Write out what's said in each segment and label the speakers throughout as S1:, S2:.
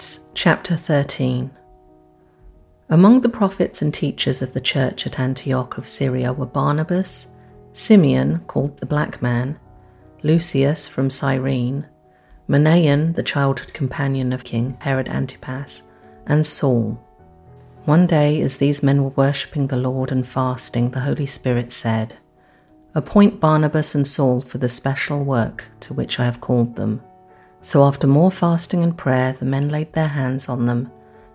S1: Acts chapter 13. Among the prophets and teachers of the church at Antioch of Syria were Barnabas, Simeon, called the Black Man, Lucius from Cyrene, Manaen, the childhood companion of King Herod Antipas, and Saul. One day, as these men were worshipping the Lord and fasting, the Holy Spirit said, Appoint Barnabas and Saul for the special work to which I have called them. So after more fasting and prayer, the men laid their hands on them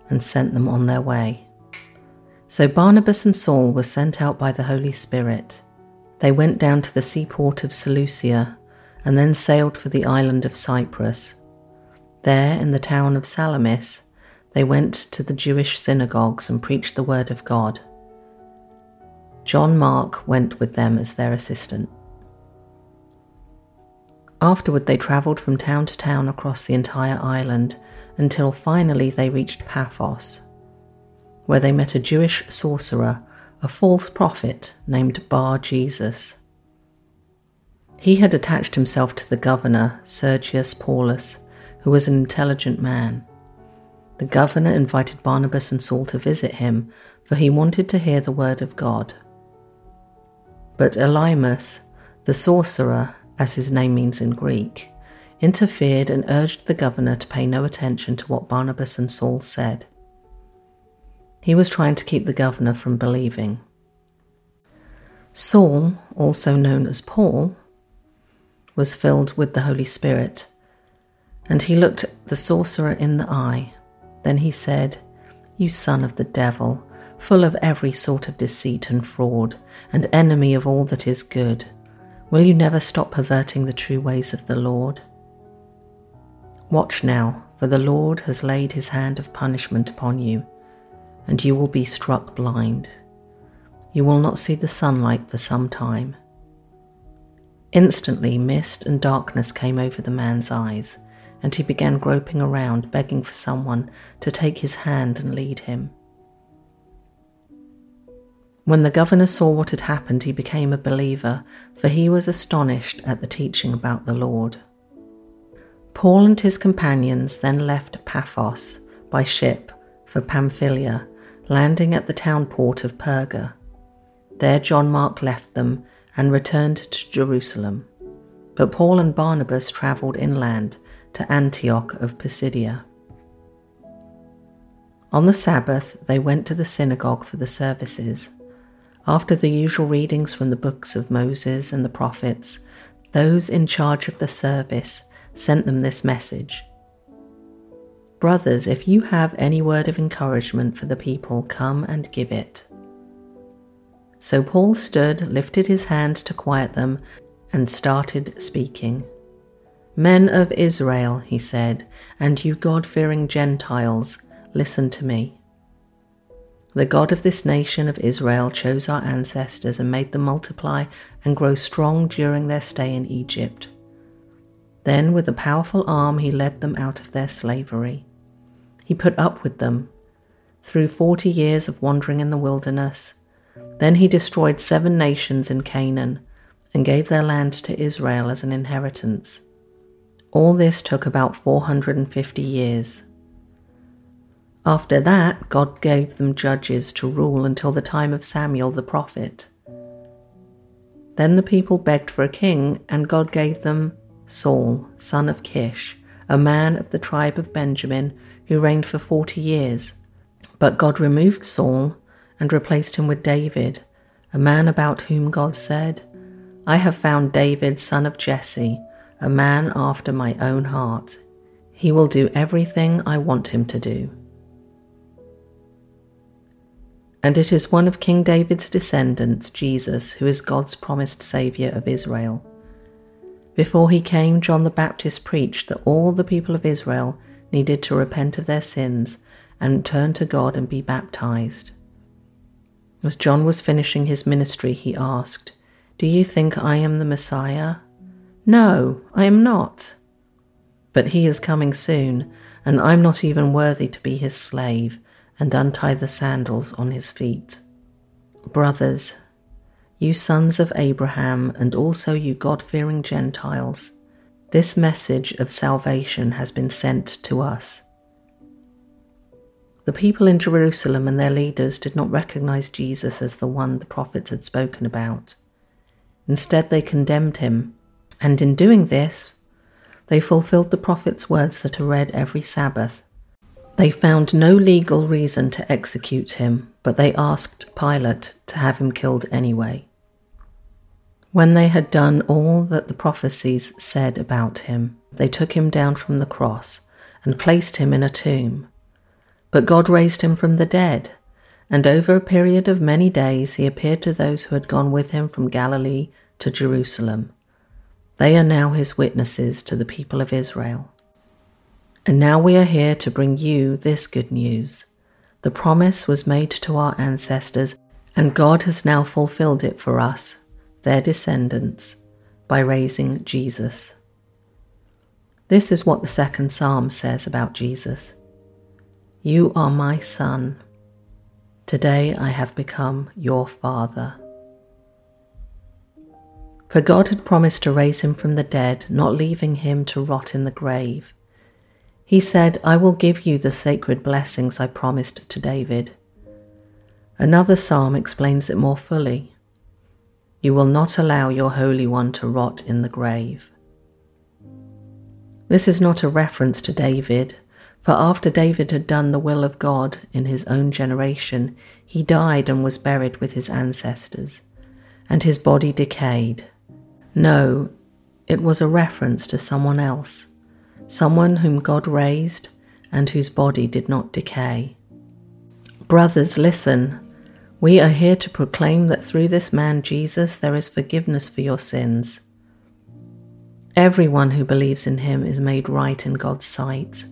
S1: and sent them on their way. So Barnabas and Saul were sent out by the Holy Spirit. They went down to the seaport of Seleucia and then sailed for the island of Cyprus. There, in the town of Salamis, they went to the Jewish synagogues and preached the word of God. John Mark went with them as their assistant. Afterward, they travelled from town to town across the entire island until finally they reached Paphos, where they met a Jewish sorcerer, a false prophet named Bar Jesus. He had attached himself to the governor, Sergius Paulus, who was an intelligent man. The governor invited Barnabas and Saul to visit him, for he wanted to hear the word of God. But Elymas, the sorcerer, as his name means in Greek, interfered and urged the governor to pay no attention to what Barnabas and Saul said. He was trying to keep the governor from believing. Saul, also known as Paul, was filled with the Holy Spirit, and he looked the sorcerer in the eye. Then he said, You son of the devil, full of every sort of deceit and fraud, and enemy of all that is good Will you never stop perverting the true ways of the Lord? Watch now, for the Lord has laid his hand of punishment upon you, and you will be struck blind. You will not see the sunlight for some time. Instantly, mist and darkness came over the man's eyes, and he began groping around, begging for someone to take his hand and lead him. When the governor saw what had happened, he became a believer, for he was astonished at the teaching about the Lord. Paul and his companions then left Paphos by ship for Pamphylia, landing at the town port of Perga. There John Mark left them and returned to Jerusalem. But Paul and Barnabas travelled inland to Antioch of Pisidia. On the Sabbath, they went to the synagogue for the services. After the usual readings from the books of Moses and the prophets, those in charge of the service sent them this message Brothers, if you have any word of encouragement for the people, come and give it. So Paul stood, lifted his hand to quiet them, and started speaking. Men of Israel, he said, and you God fearing Gentiles, listen to me. The God of this nation of Israel chose our ancestors and made them multiply and grow strong during their stay in Egypt. Then, with a powerful arm, he led them out of their slavery. He put up with them through forty years of wandering in the wilderness. Then he destroyed seven nations in Canaan and gave their land to Israel as an inheritance. All this took about 450 years. After that, God gave them judges to rule until the time of Samuel the prophet. Then the people begged for a king, and God gave them Saul, son of Kish, a man of the tribe of Benjamin, who reigned for forty years. But God removed Saul and replaced him with David, a man about whom God said, I have found David, son of Jesse, a man after my own heart. He will do everything I want him to do and it is one of King David's descendants, Jesus, who is God's promised Saviour of Israel. Before he came, John the Baptist preached that all the people of Israel needed to repent of their sins and turn to God and be baptized. As John was finishing his ministry, he asked, Do you think I am the Messiah? No, I am not. But he is coming soon, and I'm not even worthy to be his slave and untie the sandals on his feet. Brothers, you sons of Abraham, and also you God fearing Gentiles, this message of salvation has been sent to us. The people in Jerusalem and their leaders did not recognize Jesus as the one the prophets had spoken about. Instead, they condemned him, and in doing this, they fulfilled the prophet's words that are read every Sabbath. They found no legal reason to execute him, but they asked Pilate to have him killed anyway. When they had done all that the prophecies said about him, they took him down from the cross and placed him in a tomb. But God raised him from the dead, and over a period of many days he appeared to those who had gone with him from Galilee to Jerusalem. They are now his witnesses to the people of Israel. And now we are here to bring you this good news. The promise was made to our ancestors, and God has now fulfilled it for us, their descendants, by raising Jesus. This is what the second psalm says about Jesus You are my son. Today I have become your father. For God had promised to raise him from the dead, not leaving him to rot in the grave. He said, I will give you the sacred blessings I promised to David. Another psalm explains it more fully. You will not allow your Holy One to rot in the grave. This is not a reference to David, for after David had done the will of God in his own generation, he died and was buried with his ancestors, and his body decayed. No, it was a reference to someone else, someone whom God raised and whose body did not decay. Brothers, listen. We are here to proclaim that through this man Jesus there is forgiveness for your sins. Everyone who believes in him is made right in God's sight,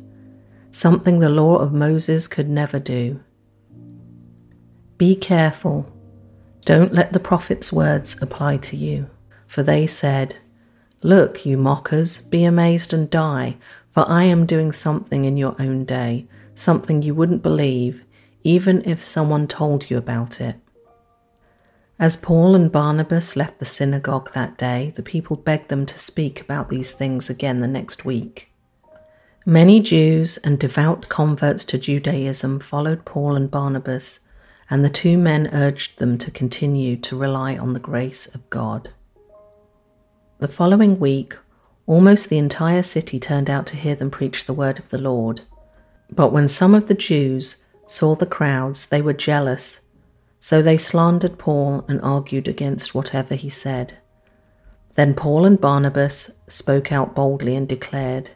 S1: something the law of Moses could never do. Be careful. Don't let the prophet's words apply to you for they said, Look, you mockers, be amazed and die, for I am doing something in your own day, something you wouldn't believe, even if someone told you about it. As Paul and Barnabas left the synagogue that day, the people begged them to speak about these things again the next week. Many Jews and devout converts to Judaism followed Paul and Barnabas, and the two men urged them to continue to rely on the grace of God. The following week, almost the entire city turned out to hear them preach the word of the Lord. But when some of the Jews saw the crowds, they were jealous, so they slandered Paul and argued against whatever he said. Then Paul and Barnabas spoke out boldly and declared,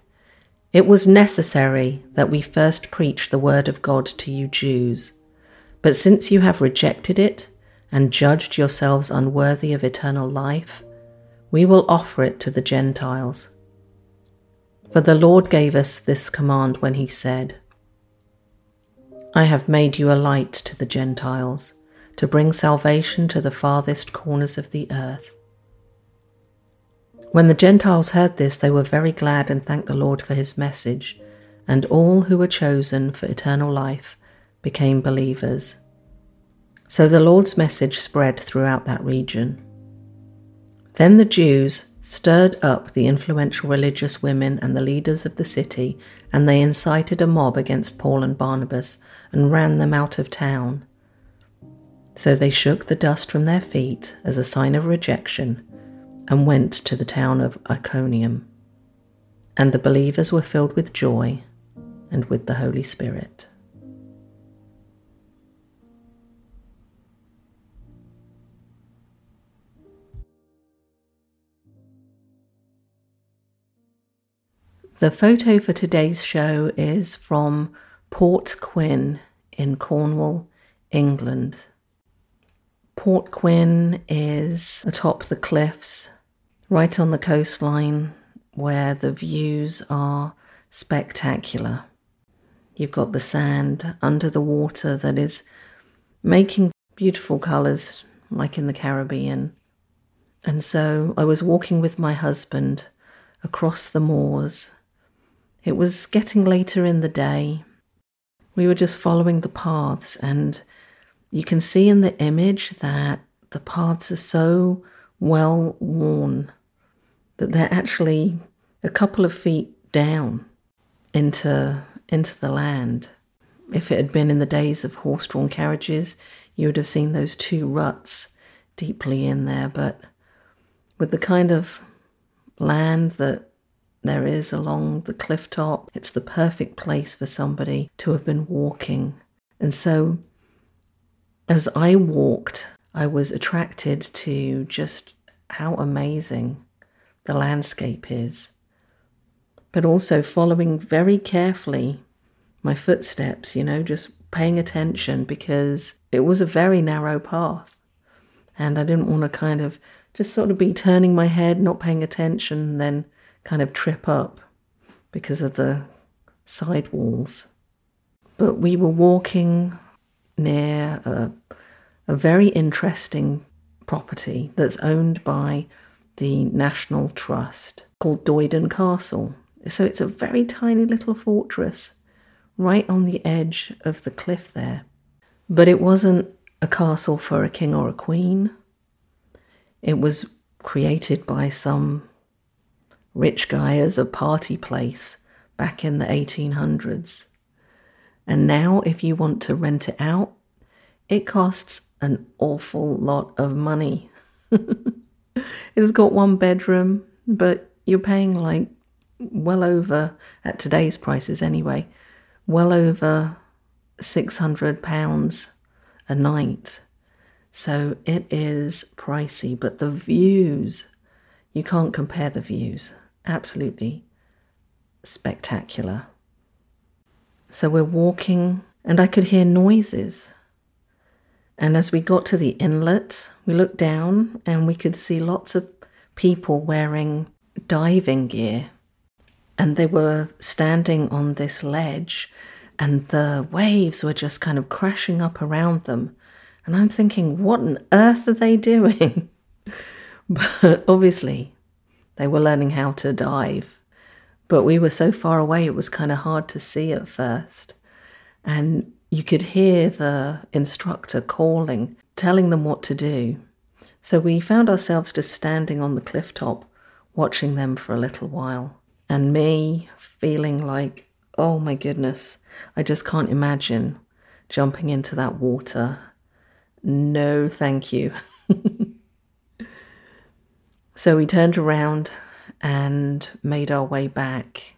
S1: It was necessary that we first preach the word of God to you Jews. But since you have rejected it and judged yourselves unworthy of eternal life, we will offer it to the Gentiles. For the Lord gave us this command when he said, I have made you a light to the Gentiles, to bring salvation to the farthest corners of the earth. When the Gentiles heard this, they were very glad and thanked the Lord for his message, and all who were chosen for eternal life became believers. So the Lord's message spread throughout that region. Then the Jews stirred up the influential religious women and the leaders of the city, and they incited a mob against Paul and Barnabas and ran them out of town. So they shook the dust from their feet as a sign of rejection and went to the town of Iconium. And the believers were filled with joy and with the Holy Spirit. The photo for today's show is from Port Quin in Cornwall, England. Port Quin is atop the cliffs, right on the coastline, where the views are spectacular. You've got the sand under the water that is making beautiful colours, like in the Caribbean. And so I was walking with my husband across the moors it was getting later in the day. We were just following the paths, and you can see in the image that the paths are so well worn that they're actually a couple of feet down into into the land. if it had been in the days of horse drawn carriages, you would have seen those two ruts deeply in there. But with the kind of land that there is along the cliff top, it's the perfect place for somebody to have been walking. And so as I walked, I was attracted to just how amazing the landscape is, but also following very carefully my footsteps, you know, just paying attention because it was a very narrow path. And I didn't want to kind of just sort of be turning my head, not paying attention, then kind of trip up because of the side walls. But we were walking near a, a very interesting property that's owned by the National Trust called Doyden Castle. So it's a very tiny little fortress right on the edge of the cliff there. But it wasn't a castle for a king or a queen. It was created by some rich guy as a party place back in the 1800s. And now, if you want to rent it out, it costs an awful lot of money. it's got one bedroom, but you're paying like well over, at today's prices anyway, well over £600 a night. So it is pricey, but the views, you can't compare the views. Absolutely spectacular. So we're walking, and I could hear noises. And as we got to the inlet, we looked down and we could see lots of people wearing diving gear. And they were standing on this ledge, and the waves were just kind of crashing up around them. And I'm thinking, what on earth are they doing? but obviously, they were learning how to dive. But we were so far away, it was kind of hard to see at first. And you could hear the instructor calling, telling them what to do. So we found ourselves just standing on the cliff top, watching them for a little while. And me feeling like, oh my goodness, I just can't imagine jumping into that water. No, thank you. so we turned around and made our way back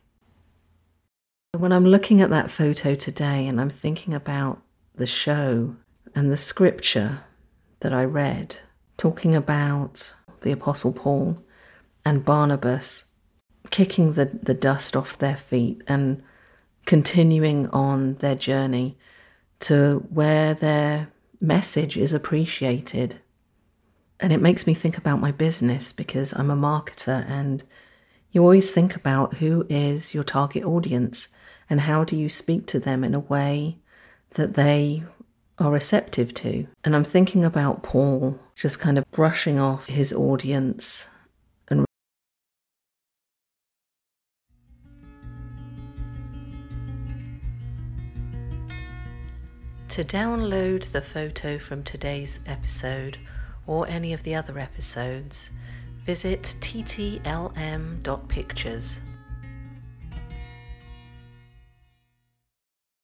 S1: when I'm looking at that photo today and I'm thinking about the show and the scripture that I read, talking about the Apostle Paul and Barnabas kicking the, the dust off their feet and continuing on their journey to where their message is appreciated. And it makes me think about my business because I'm a marketer and you always think about who is your target audience and how do you speak to them in a way that they are receptive to? And I'm thinking about Paul just kind of brushing off his audience and To download the photo from today's episode or any of the other episodes, visit ttlm.pictures.